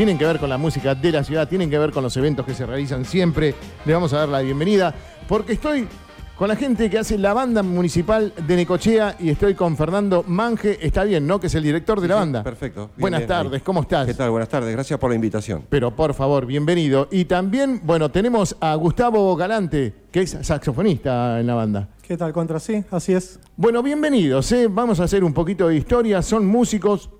tienen que ver con la música de la ciudad, tienen que ver con los eventos que se realizan siempre. Le vamos a dar la bienvenida porque estoy con la gente que hace la banda municipal de Necochea y estoy con Fernando Manje. Está bien, ¿no? Que es el director de la Sí, banda. perfecto. Bien, Buenas bien, tardes, ahí. ¿cómo estás? ¿Qué tal? Buenas tardes. Gracias por la invitación. Pero por favor, bienvenido. Y también, bueno, tenemos a Gustavo Galante, que es saxofonista en la banda. ¿Qué tal, Contra? Sí, así es. Bueno, bienvenidos. ¿eh? Vamos a hacer un poquito de historia. Son músicos.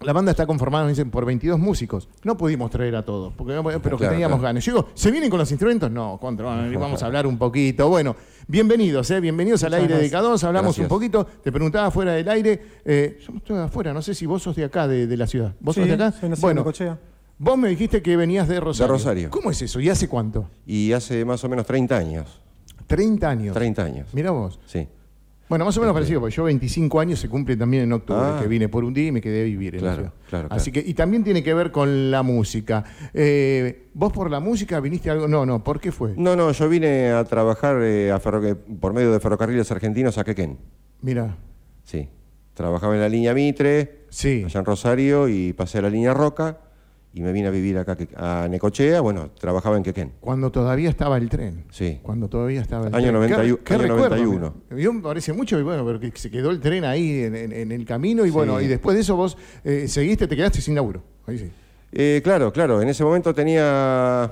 La banda está conformada, me dicen, por 22 músicos. No pudimos traer a todos, porque, pero que Claro, teníamos claro. ganas. Yo digo, ¿se vienen con los instrumentos? No, contra, vamos a hablar un poquito. Bueno, bienvenidos, ¿eh? bienvenidos al aire de gracias. K2. Hablamos Gracias. un poquito. Te preguntaba fuera del aire. Eh, somos todos de afuera, no sé si vos sos de acá, de, de la ciudad. ¿Vos Sí, sos de acá? soy bueno, en Necochea. vos me dijiste que venías de Rosario. Rosario. ¿Cómo es eso? ¿Y hace cuánto? Y hace más o menos 30 años. 30 años. 30 años. Mira vos. Sí. Bueno, más o menos parecido, porque yo 25 años se cumple también en octubre, Ah. que vine por un día y me quedé a vivir en la Claro, claro, Así claro. que, y también tiene que ver con la música. Eh, ¿Vos por la música viniste a algo? No, no, ¿por qué fue? No, no, yo vine a trabajar eh, a por medio de Ferrocarriles Argentinos a Quequén. Mira, Sí. Trabajaba en la línea Mitre, sí. allá en Rosario, y pasé a la línea Roca, y me vine a vivir acá a Necochea. Bueno, trabajaba en Quequén. Cuando todavía estaba el tren. Sí. Cuando todavía estaba el Año tren. 91, ¿Qué, qué año recuerdo? 91. Yo me parece mucho, y bueno, pero que se quedó el tren ahí en, en- en el camino, y Sí. bueno, y después de eso vos eh, seguiste, te quedaste sin laburo. Ahí sí. Eh, claro, claro. En ese momento tenía.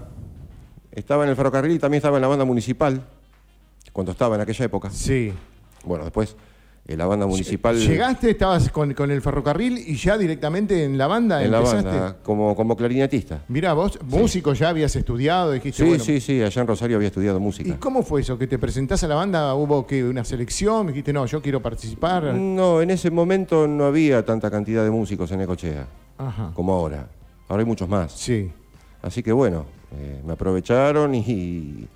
Estaba en el ferrocarril y también estaba en la banda municipal, cuando estaba en aquella época. Sí. Bueno, después eh, la banda municipal. Llegaste, estabas con, con el ferrocarril y ya directamente en la banda en la empezaste. banda, como, como clarinetista. Mirá, vos, músico ya habías estudiado, dijiste, Sí, bueno. sí, sí, allá en Rosario había estudiado ¿Y música. cómo fue eso? ¿Que te presentás a la banda? ¿Hubo que una selección? Dijiste, no, yo quiero participar. No, en ese momento no había tanta cantidad de músicos en Ecochea Ajá. como ahora. Ahora hay muchos más. Sí. Así que bueno, eh, me aprovecharon y, y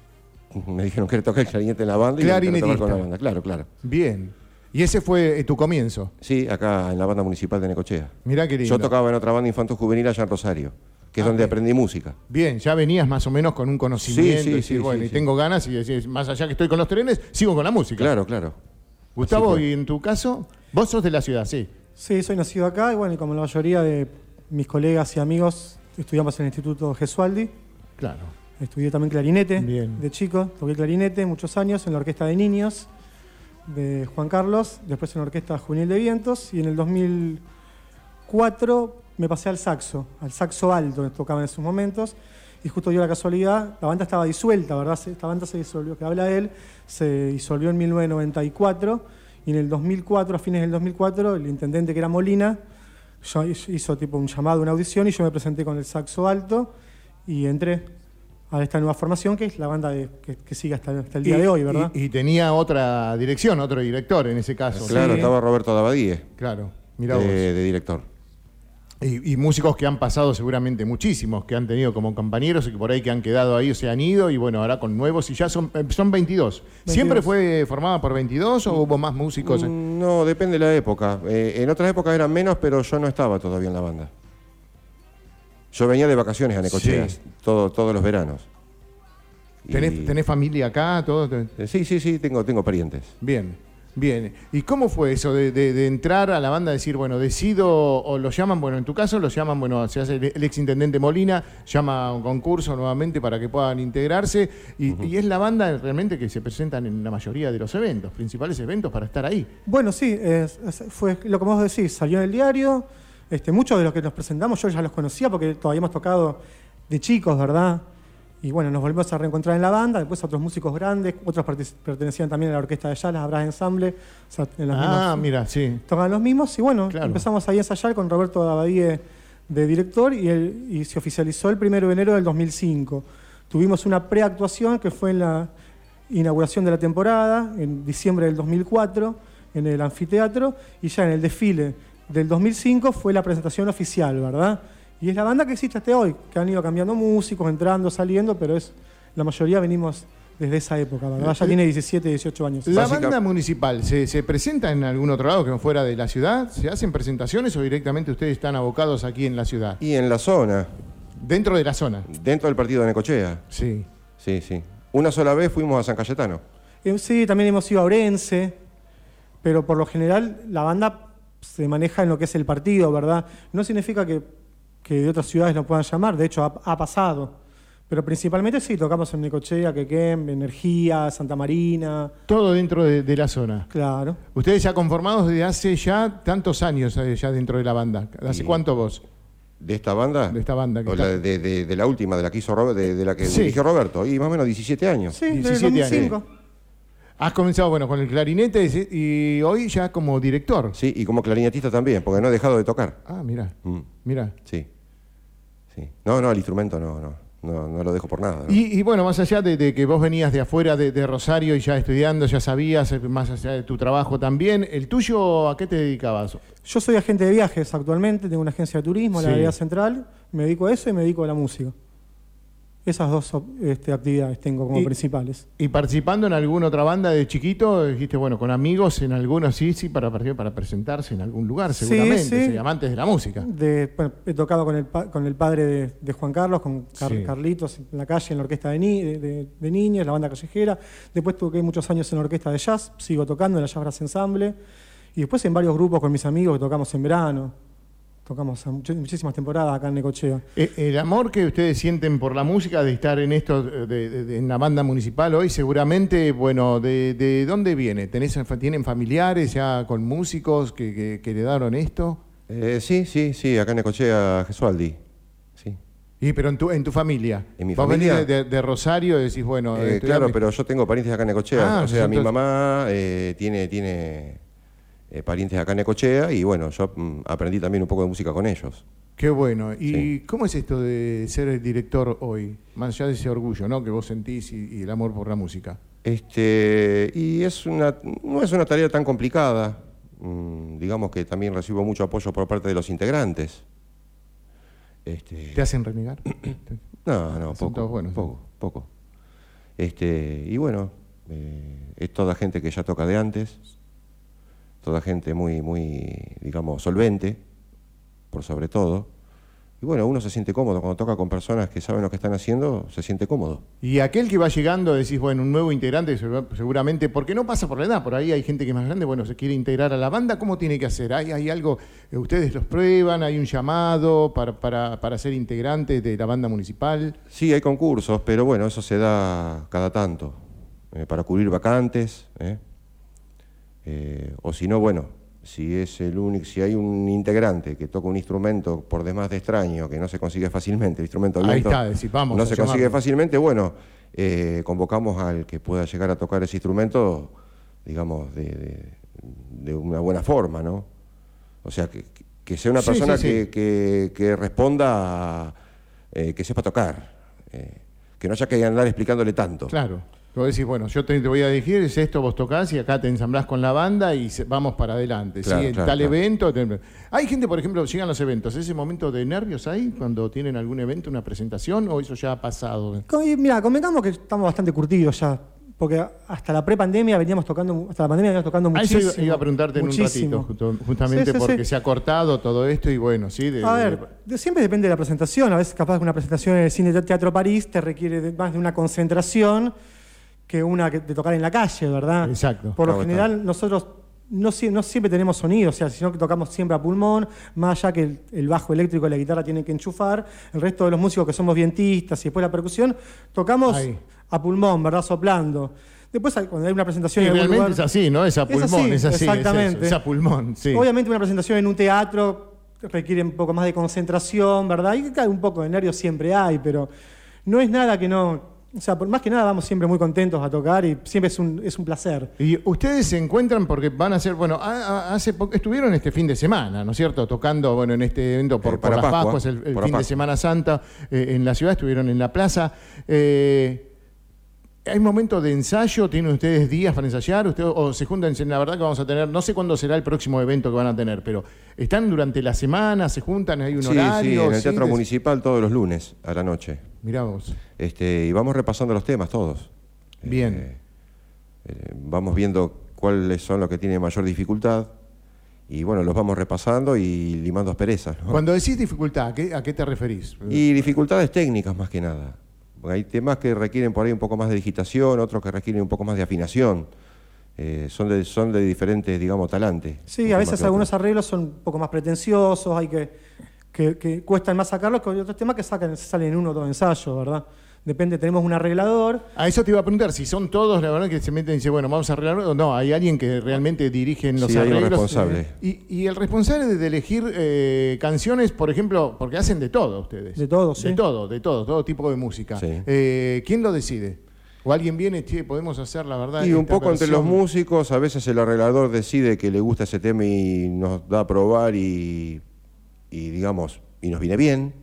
me dijeron que tocar el clarinete en la banda y me con la Clarinetista. banda. Claro, claro. Bien. Y ese fue eh, tu comienzo. Sí, acá en la banda municipal de Necochea. Mirá qué lindo. Yo tocaba en otra banda infantil juvenil allá en Rosario, que es Ah, donde bien. aprendí música. Bien, ya venías más o menos con un conocimiento. Sí, sí, y decís, sí, bueno, sí, y sí. tengo ganas y decís, más allá que estoy con los trenes, sigo con la música. Claro, claro. Gustavo, y en tu caso, vos sos de la ciudad, sí. Sí, soy nacido acá y bueno, y como la mayoría de mis colegas y amigos, estudiamos en el Instituto Gesualdi. Claro. Estudié también clarinete Bien. de chico. Toqué clarinete muchos años en la Orquesta de Niños de Juan Carlos, después en la Orquesta Juvenil de Vientos y en el 2004 me pasé al saxo, al saxo alto, que tocaba en esos momentos. Y justo dio la casualidad, la banda estaba disuelta, ¿verdad? Esta banda se disolvió, que habla él, se disolvió en 1994 y en el 2004, a fines del 2004, el intendente que era Molina hizo tipo un llamado, una audición y yo me presenté con el saxo alto y entré a esta nueva formación que es la banda de- que, que sigue hasta, hasta el día Y- de hoy, ¿verdad? Y, y tenía otra dirección, otro director en ese caso. Claro, Sí. estaba Roberto Dabadíe, Claro, mira de, vos. de director. Y, y músicos que han pasado seguramente muchísimos, que han tenido como compañeros y que por ahí que han quedado ahí o se han ido y bueno, ahora con nuevos y ya son, eh, son 22. ¿Siempre 22. fue formada por 22 o hubo más músicos? Mm, No, depende de la época. Eh, en otras épocas eran menos, pero yo no estaba todavía en la banda. Yo venía de vacaciones a Necochea, Sí. todo- todos los veranos. Y- ¿Tenés, familia acá? Todo? Eh, Sí, sí, sí, tengo, tengo parientes. Bien, bien. ¿Y cómo fue eso de, de- de entrar a la banda, decir, bueno, decido, o lo llaman, bueno, en tu caso lo llaman, bueno, se hace el, el exintendente Molina, llama a un concurso nuevamente para que puedan integrarse, y, y es la banda realmente que se presentan en la mayoría de los eventos, principales eventos para estar ahí. Bueno, sí, es- fue lo que vos decís, salió en el diario. Este, muchos de los que nos presentamos yo ya los conocía porque todavía hemos tocado de chicos, ¿verdad? Y bueno, nos volvimos a reencontrar en la banda, después otros músicos grandes, otros pertenecían también a la orquesta de jazz, las o sea, en las Ah, mismas- mira, sí. tocaban los mismos y bueno, Claro. empezamos ahí a ensayar con Roberto Dabadie de director y, el- y se oficializó el 1 de enero del 2005. Tuvimos una preactuación que fue en la inauguración de la temporada, en diciembre del 2004, en el anfiteatro, y ya en el desfile del 2005 fue la presentación oficial, ¿verdad? Y es la banda que existe hasta hoy, que han ido cambiando músicos, entrando, saliendo, pero es la mayoría venimos desde esa época, ¿verdad? Ya tiene 17, 18 años. ¿La Básica- banda municipal se, se presenta en algún otro lado que no fuera de la ciudad? ¿Se hacen presentaciones o directamente ustedes están abocados aquí en la ciudad? Y en la zona, Dentro de la zona. dentro del partido de Necochea. Sí. Sí, sí. Una sola vez fuimos a San Cayetano. Eh, Sí, también hemos ido a Orense, pero por lo general la banda se maneja en lo que es el partido, ¿verdad? No significa que que de otras ciudades nos puedan llamar, de hecho ha, ha pasado. Pero principalmente sí, tocamos en Necochea, Quequén, Energía, Santa Marina, Todo dentro de, de la zona. claro. Ustedes ya conformados desde hace ya tantos años eh, ya dentro de la banda. ¿Hace Y- cuánto vos? ¿De esta banda? De esta banda que O está- la de, de- de la última, de la que hizo Robert- de, de la que Sí. dirigió Roberto. Y más o menos 17 años. Sí, desde 17 años. 2005. Has comenzado, bueno, con el clarinete y hoy ya como director. Sí, y como clarinetista también, porque no he dejado de tocar. Ah, mira, Mm, mira. sí. sí. No, no, el instrumento no, no. No, no lo dejo por nada. ¿no? Y, y bueno, más allá de, de que vos venías de afuera de, de Rosario y ya estudiando, ya sabías, eh, más allá de tu trabajo también, ¿el tuyo a qué te dedicabas? Yo soy agente de viajes actualmente, tengo una agencia de turismo, Sí. la Realidad Central, me dedico a eso y me dedico a la música. Esas dos este, actividades tengo como Y- principales. ¿Y participando en alguna otra banda de chiquito? Dijiste, bueno, con amigos en algunos, sí, sí, para, para presentarse en algún lugar, seguramente, sí. sí, amantes de la música. De- bueno, he tocado con el, con el padre de, de Juan Carlos, con Car- Sí. Carlitos en la calle, en la orquesta de, ni- de, de- de niños, la banda callejera. Después toqué muchos años en la orquesta de jazz, sigo tocando en la Jazz Brass Ensemble. Y después en varios grupos con mis amigos que tocamos en verano. Tocamos much- muchísimas temporadas acá en Necochea. Eh, El amor que ustedes sienten por la música, de estar en esto, eh, de, de- de- en la banda municipal hoy, seguramente, bueno, ¿de, de dónde viene? ¿Tenés, ¿Tienen familiares ya con músicos que, que, que le daron esto? Eh, sí, sí, sí, acá en Necochea, Gesualdi. Sí. Y, pero en tu, en tu familia. ¿En mi familia? venís de, de Rosario decís, bueno... Eh, claro, pero yo tengo parientes acá en Necochea. Ah, o sea, mi mamá eh, tiene, tiene eh, parientes acá en Necochea y bueno, yo mm, aprendí también un poco de música con ellos. Qué bueno. ¿Y Sí. cómo es esto de ser el director hoy? Más allá de ese orgullo, ¿no? Que vos sentís y, y el amor por la música. Este, y es una, no es una tarea tan complicada. Mm, digamos que también recibo mucho apoyo por parte de los integrantes. Este, ¿Te hacen renegar? No, no, Son poco, buenos, poco, poco. Este, y bueno, eh, es toda gente que ya toca de antes, toda gente muy, muy, digamos, solvente, por sobre todo. Y bueno, uno se siente cómodo cuando toca con personas que saben lo que están haciendo, se siente cómodo. Y aquel que va llegando, decís, bueno, un nuevo integrante, segura- seguramente, porque no pasa por la edad, por ahí hay gente que es más grande, bueno, se quiere integrar a la banda, ¿cómo tiene que hacer? ¿Hay, hay algo, eh, ustedes los prueban, hay un llamado para, para, para ser integrante de la banda municipal? Sí, hay concursos, pero bueno, eso se da cada tanto, eh, para cubrir vacantes. ¿eh? Eh, o si no, bueno, si es el único, si hay un integrante que toca un instrumento por demás de extraño, que no se consigue fácilmente, el instrumento Ahí está, vamos no se consigue fácilmente, bueno, eh, convocamos al que pueda llegar a tocar ese instrumento, digamos, de, de- de una buena forma, ¿no? O sea, que, que sea una Sí, persona sí, sí. que, que- que responda, a, eh, que sepa tocar, eh, que no haya que andar explicándole tanto. Claro. Vos decís, bueno, yo te, te voy a dirigir, es esto, vos tocás y acá te ensamblás con la banda y se- vamos para adelante. Claro, ¿sí? En claro, tal claro. evento. te- Hay gente, por ejemplo, llegan los eventos, ¿ese momento de nervios ahí cuando tienen algún evento, una presentación o eso ya ha pasado? Mira, convengamos que estamos bastante curtidos ya, porque hasta la prepandemia veníamos tocando, hasta la pandemia veníamos tocando Ah, eso muchísimo. iba- a preguntarte en un muchísimo. ratito, justamente Sí, sí, porque sí. se ha cortado todo esto y bueno, sí. de- A ver, de- siempre depende de la presentación. A veces capaz que una presentación en el Cine Teatro París te requiere de- más de una concentración que una que- de tocar en la calle, ¿verdad? Exacto. Por lo Claro, general, nosotros no, no siempre tenemos sonido, o sea, sino que tocamos siempre a pulmón, más allá que el, el bajo eléctrico y la guitarra tienen que enchufar. El resto de los músicos que somos vientistas y después la percusión, tocamos Ahí. a pulmón, ¿verdad? Soplando. Después, cuando hay una presentación Sí, en realmente lugar- es así, ¿no? Es a Es pulmón, así, es así. es eso, exactamente. Es, a pulmón, sí. Obviamente una presentación en un teatro requiere un poco más de concentración, ¿verdad? Y que un poco de nervios siempre hay, pero no es nada que no... O sea, por más que nada vamos siempre muy contentos a tocar y siempre es un, es un placer. Y ustedes se encuentran porque van a ser, bueno, a- a- hace poco, estuvieron este fin de semana, ¿no es cierto? Tocando, bueno, en este evento por, Eh, por para las Pascua, Pascuas, el, por fin de. Semana Santa eh, en la ciudad, estuvieron en la plaza. Eh, ¿Hay momento de ensayo? ¿Tienen ustedes días para ensayar? ¿Ustedes, ¿O se juntan? La verdad que vamos a tener, no sé cuándo será el próximo evento que van a tener, pero ¿están durante la semana? ¿Se juntan? ¿Hay un Sí, horario? sí, en el Teatro Municipal todos los lunes a la noche. Mirá vos. Este, y vamos repasando los temas todos. Bien. Eh, eh, vamos viendo cuáles son los que tienen mayor dificultad y bueno, los vamos repasando y limando asperezas. ¿no? Cuando decís dificultad, ¿a qué, a qué te referís? Y dificultades técnicas más que nada. Porque hay temas que requieren por ahí un poco más de digitación, otros que requieren un poco más de afinación. Eh, son, de, son de diferentes, digamos, talantes. Sí, a veces algunos arreglos son un poco más pretenciosos, hay que que, que cuestan más sacarlos que otros temas que sacan, salen en uno o dos ensayos, ¿verdad? Depende, tenemos un arreglador. A eso te iba a preguntar, si son todos, la verdad, que se meten y dicen, bueno, vamos a arreglar, o no, hay alguien que realmente dirige en los Sí, hay un arreglos. responsable. Y, y el responsable de elegir eh, canciones, por ejemplo, porque hacen de todo ustedes. De todo, sí. De todo, de todo, todo tipo de música. Sí. Eh, ¿Quién lo decide? O alguien viene, che, podemos hacer la verdad. Y un poco entre los músicos, a veces el arreglador decide que le gusta ese tema y nos da a probar y, y, digamos, y nos viene bien.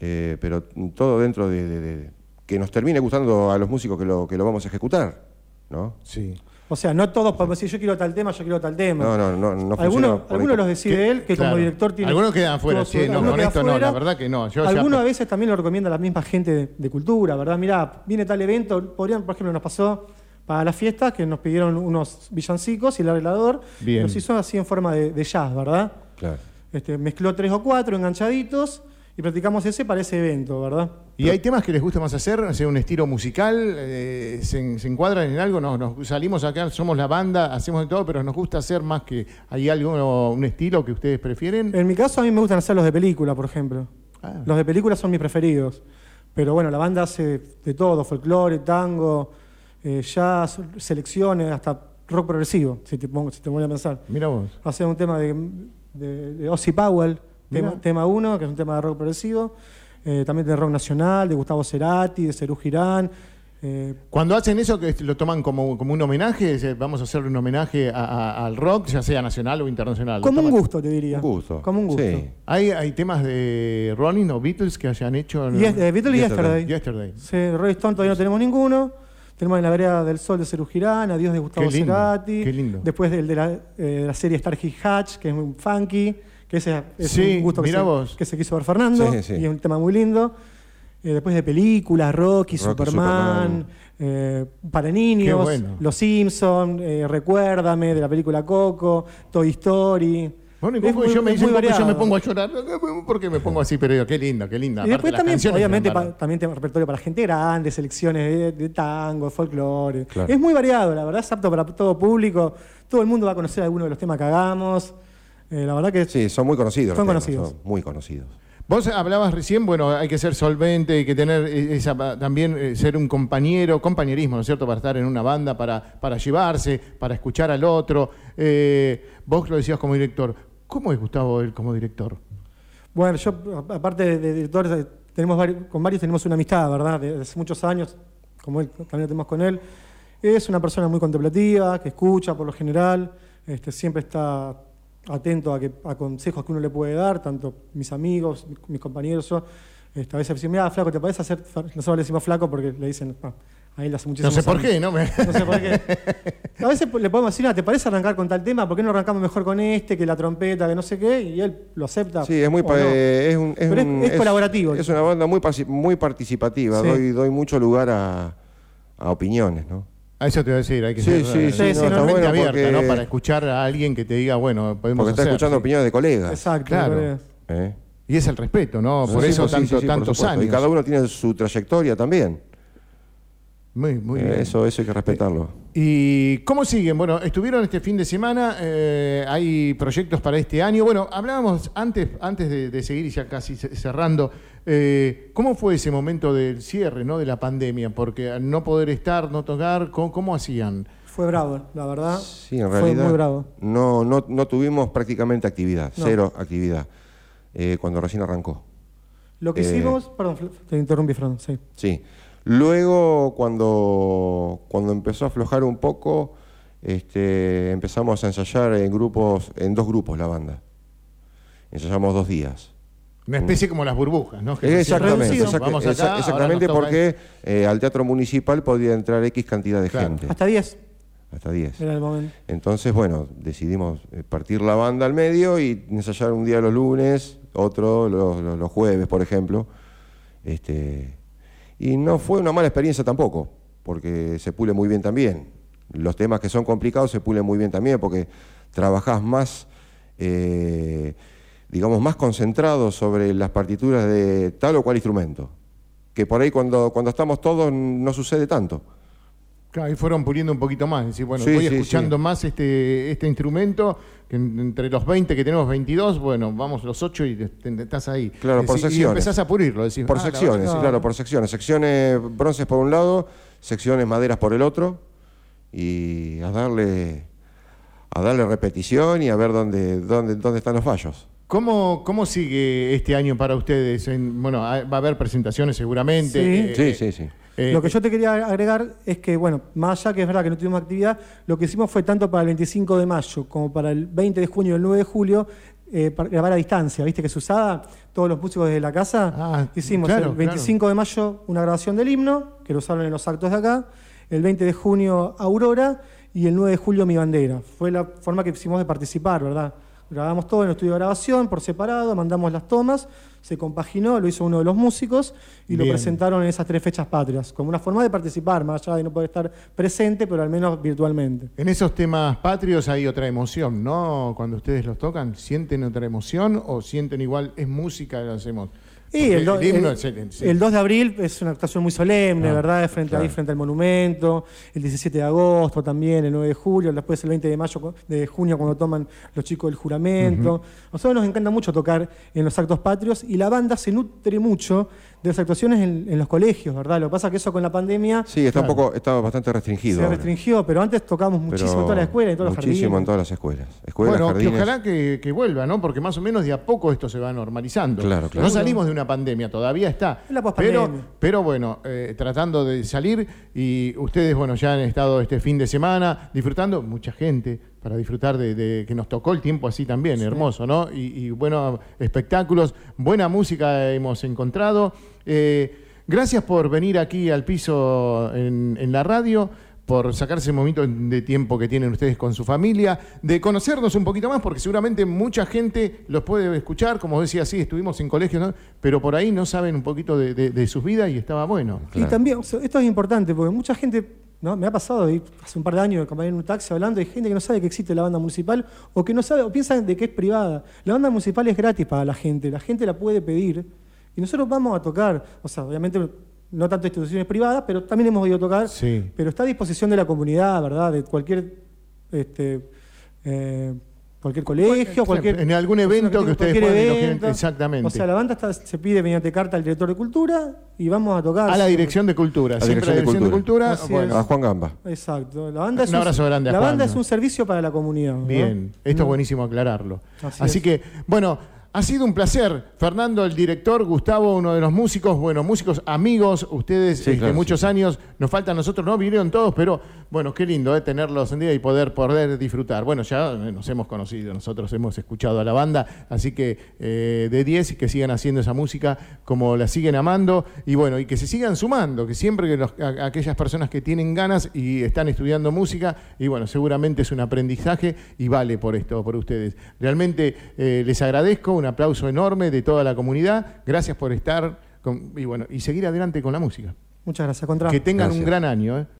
Eh, pero todo dentro de, de- de- que nos termine gustando a los músicos que lo, que lo vamos a ejecutar, ¿no? Sí. O sea, no todos podemos decir yo quiero tal tema, yo quiero tal tema. No, no, no, no algunos los decide él, que Claro. como director tiene. Algunos quedan su- che, no, con no, la verdad que no. Yo ya- Algunos a veces también lo recomienda la misma gente de, de cultura, ¿verdad? Mirá, viene tal evento, podrían, por ejemplo, nos pasó para la fiesta que nos pidieron unos villancicos y el arreglador Bien. los hizo así en forma de, de jazz, ¿verdad? Claro. Este, mezcló tres o cuatro enganchaditos y practicamos ese para ese evento, ¿verdad? ¿Y hay temas que les gusta más hacer? Sea, un estilo musical, eh, ¿se, se encuadran en algo? No, nos salimos acá, somos la banda, hacemos de todo, pero nos gusta hacer más que... ¿Hay algo, un estilo que ustedes prefieren? En mi caso a mí me gustan hacer los de película, por ejemplo. Ah. Los de película son mis preferidos. Pero bueno, la banda hace de todo, folclore, tango, eh, jazz, selecciones, hasta rock progresivo, si te, pongo, si te voy a pensar. Mira vos. Hacer un tema de, de, de Ozzy Powell, Mirá. tema uno, que es un tema de rock progresivo. eh, también de rock nacional, de Gustavo Cerati, de Cerú Girán. eh, Cuando hacen eso, que lo toman como, como un homenaje, Dice, vamos a hacerle un homenaje a- a- al rock, ya sea nacional o internacional. ¿Lo como un gusto, te diría. Un gusto. Como un gusto. Sí. ¿Hay, ¿Hay temas de Rolling o Beatles que hayan hecho? Y es, eh, Beatles y Yesterday. Yesterday. Yesterday. Sí, Rolling Stone todavía no tenemos ninguno. Tenemos en la vereda del sol de Cerú Girán, Adiós de Gustavo Qué lindo, Cerati. qué lindo. Después del de la, eh, de la serie Starkey Hatch, que es muy funky, que ese es Sí, un gusto que se, vos. que se quiso ver Fernando. Sí, sí. Y es un tema muy lindo. Eh, después de películas, Rocky, Rocky, Superman, Superman. eh, para niños, bueno. Los Simpsons, Recuérdame, de la película Coco, Toy Story. Bueno, y Coco, muy- yo me dicen yo me pongo a llorar. ¿Por qué me pongo así? Pero digo, qué lindo, qué linda. Y después Aparte, también, obviamente, pa- también tenemos repertorio para gente grande, selecciones de, de tango, folclore. Claro. Es muy variado, la verdad, es apto para todo público. Todo el mundo va a conocer alguno de los temas que hagamos. Eh, la verdad que Sí, son muy conocidos. Son temas, conocidos. son muy conocidos. Vos hablabas recién, bueno, hay que ser solvente, hay que tener eh, esa, también eh, ser un compañero, compañerismo, ¿no es cierto?, para estar en una banda, para, para llevarse, para escuchar al otro. Eh, vos lo decías como director. ¿Cómo es Gustavo él como director? Bueno, yo, a- aparte de, de directores, tenemos con varios tenemos una amistad, ¿verdad? De- Desde hace muchos años, como él, también lo tenemos con él. Es una persona muy contemplativa, que escucha por lo general, este, siempre está atento a, que, a consejos que uno le puede dar, tanto mis amigos, mi- mis compañeros, yo. Este, a veces dicen, mira, flaco, ¿te parece hacer...? Nosotros le decimos flaco porque le dicen, ah, a él hace No sé por años. qué, ¿no? Me- No sé por qué. A veces le podemos decir, ah, ¿te parece arrancar con tal tema? ¿Por qué no arrancamos mejor con este, que la trompeta, que no sé qué? Y él lo acepta. Sí, es muy no. es, un- es Pero es- un- es colaborativo. Es una banda muy, participativa. Sí. Doy, doy mucho lugar a, a opiniones, ¿no? A eso te voy a decir, hay que Sí, ser sí, eh, sí, no, está totalmente bueno abierta, porque- ¿no? Para escuchar a alguien que te diga, bueno, podemos Porque está hacer, escuchando sí. opiniones de colegas. Exacto. Claro. ¿eh? Y es el respeto, ¿no? Por Sí, eso tanto, tantos años. Y cada uno tiene su trayectoria también. Muy, muy Eh, bien. eso, eso hay que respetarlo. ¿Y cómo siguen? Bueno, estuvieron este fin de semana, eh, hay proyectos para este año. Bueno, hablábamos antes, antes de, de seguir y ya casi ce- cerrando, eh, ¿cómo fue ese momento del cierre, ¿no? de la pandemia? Porque al no poder estar, no tocar, ¿cómo, cómo hacían? Fue bravo, la verdad. Sí, en fue realidad. muy bravo. No, no, no tuvimos prácticamente actividad, No. cero actividad, eh, cuando recién arrancó. Lo que Eh, hicimos, perdón, te interrumpí, Fran, sí. Sí. Luego, cuando, cuando empezó a aflojar un poco, este, empezamos a ensayar en grupos, en dos grupos la banda. Ensayamos dos días. Una especie como las burbujas, ¿no? Que Exactamente, exact- Vamos acá, exactamente porque eh, al teatro municipal podía entrar X cantidad de Claro. gente, Hasta 10 hasta 10. era el momento. Entonces, bueno, decidimos eh, partir la banda al medio y ensayar un día los lunes, otro los, los- los jueves, por ejemplo. Este, y no fue una mala experiencia tampoco, porque se pule muy bien también. Los temas que son complicados se pulen muy bien también, porque trabajás más, eh, digamos, más concentrado sobre las partituras de tal o cual instrumento. Que por ahí cuando, cuando estamos todos no sucede tanto. Claro, y fueron puliendo un poquito más. Decir, bueno, Sí, voy sí, escuchando sí. más este, este instrumento, que entre los 20 que tenemos 22, bueno, vamos los 8 y estás ahí. Claro, por Decir, Y secciones. empezás a pulirlo. Decís, Por ah, secciones, claro, por secciones. Secciones bronces por un lado, secciones maderas por el otro, y a darle, a darle repetición y a ver dónde, dónde, dónde están los fallos. ¿Cómo, ¿Cómo sigue este año para ustedes? En- bueno, va a haber presentaciones seguramente. Sí. Sí, eh, sí, sí. Eh, lo que yo te quería agregar es que, bueno, más allá que es verdad que no tuvimos actividad, lo que hicimos fue tanto para el 25 de mayo como para el 20 de junio y el 9 de julio, eh, para grabar a distancia. ¿Viste que se usaba? Todos los músicos desde la casa. Ah, hicimos claro, el 25 de mayo una grabación del himno, que lo usaron en los actos de acá, el 20 de junio Aurora y el 9 de julio Mi Bandera. Fue la forma que hicimos de participar, ¿verdad? Grabamos todo en el estudio de grabación por separado, mandamos las tomas, se compaginó, lo hizo uno de los músicos y lo presentaron en esas tres fechas patrias, como una forma de participar, más allá de no poder estar presente, pero al menos virtualmente. En esos temas patrios hay otra emoción, ¿no? Cuando ustedes los tocan, ¿sienten otra emoción o sienten igual, es música, lo hacemos? Y el, do- himno el- es el- sí. el 2 de abril es una actuación muy solemne, Ah, ¿verdad? Frente ahí, claro. frente al monumento. El 17 de agosto también, el 9 de julio, después el 20 de mayo de junio cuando toman los chicos del juramento. A nosotros nos encanta mucho tocar en los actos patrios y la banda se nutre mucho de las actuaciones en, en los colegios, ¿verdad? Lo que pasa es que eso con la pandemia Sí, está Claro. un poco, está bastante restringido. se ahora. restringió, pero antes tocamos Pero muchísimo en todas las escuelas, en todos los Muchísimo en todas las escuelas. Escuelas, Bueno, que jardines. ojalá que, que vuelva, ¿no? Porque más o menos de a poco esto se va normalizando. Claro, claro. No salimos de una pandemia, todavía está. Es la pospandemia. Pero, pero bueno, eh, tratando de salir y ustedes, bueno, ya han estado este fin de semana disfrutando, mucha gente para disfrutar de, de que nos tocó el tiempo así también, hermoso, ¿no? Y, y buenos espectáculos, buena música hemos encontrado. Eh, gracias por venir aquí al piso en, en la radio por sacarse el momento de tiempo que tienen ustedes con su familia, de conocernos un poquito más, porque seguramente mucha gente los puede escuchar, como decía, sí, estuvimos en colegios, ¿no? pero por ahí no saben un poquito de, de- de sus vidas y estaba bueno. Y también, esto es importante, porque mucha gente, ¿no? me ha pasado de ir hace un par de años acompañar en un taxi hablando, hay gente que no sabe que existe la banda municipal, o que no sabe, o piensan de que es privada. La banda municipal es gratis para la gente, la gente la puede pedir, y nosotros vamos a tocar, o sea, obviamente no tanto instituciones privadas, pero también hemos ido a tocar, Sí. pero está a disposición de la comunidad, ¿verdad? De cualquier, este, eh, cualquier colegio, cualquier... En algún evento que ustedes puedan, evento. exactamente. O sea, la banda está- se pide mediante carta al director de cultura y vamos a tocar. A la Dirección de Cultura, A siempre a la Dirección de Dirección de Cultura. Bueno, A Juan Gamba. Exacto. La banda es Un abrazo grande a La Juan. banda es un servicio para la comunidad. ¿no? Bien, esto es buenísimo aclararlo. Así Así, es. que, bueno, ha sido un placer. Fernando, el director, Gustavo, uno de los músicos, bueno, músicos amigos, ustedes Sí, este, claro, muchos sí, años, nos faltan nosotros, no vinieron todos, pero bueno, qué lindo eh, tenerlos en día y poder, poder disfrutar. Bueno, ya eh, nos hemos conocido, nosotros hemos escuchado a la banda, así que eh, de 10 que sigan haciendo esa música como la siguen amando y bueno, y que se sigan sumando, que siempre que los- a- aquellas personas que tienen ganas y están estudiando música, y bueno, seguramente es un aprendizaje y vale por esto, por ustedes. Realmente eh, les agradezco, un aplauso enorme de toda la comunidad, gracias por estar con- y bueno, y seguir adelante con la música. Muchas gracias. Contra. Que tengan un gran año. ¿eh?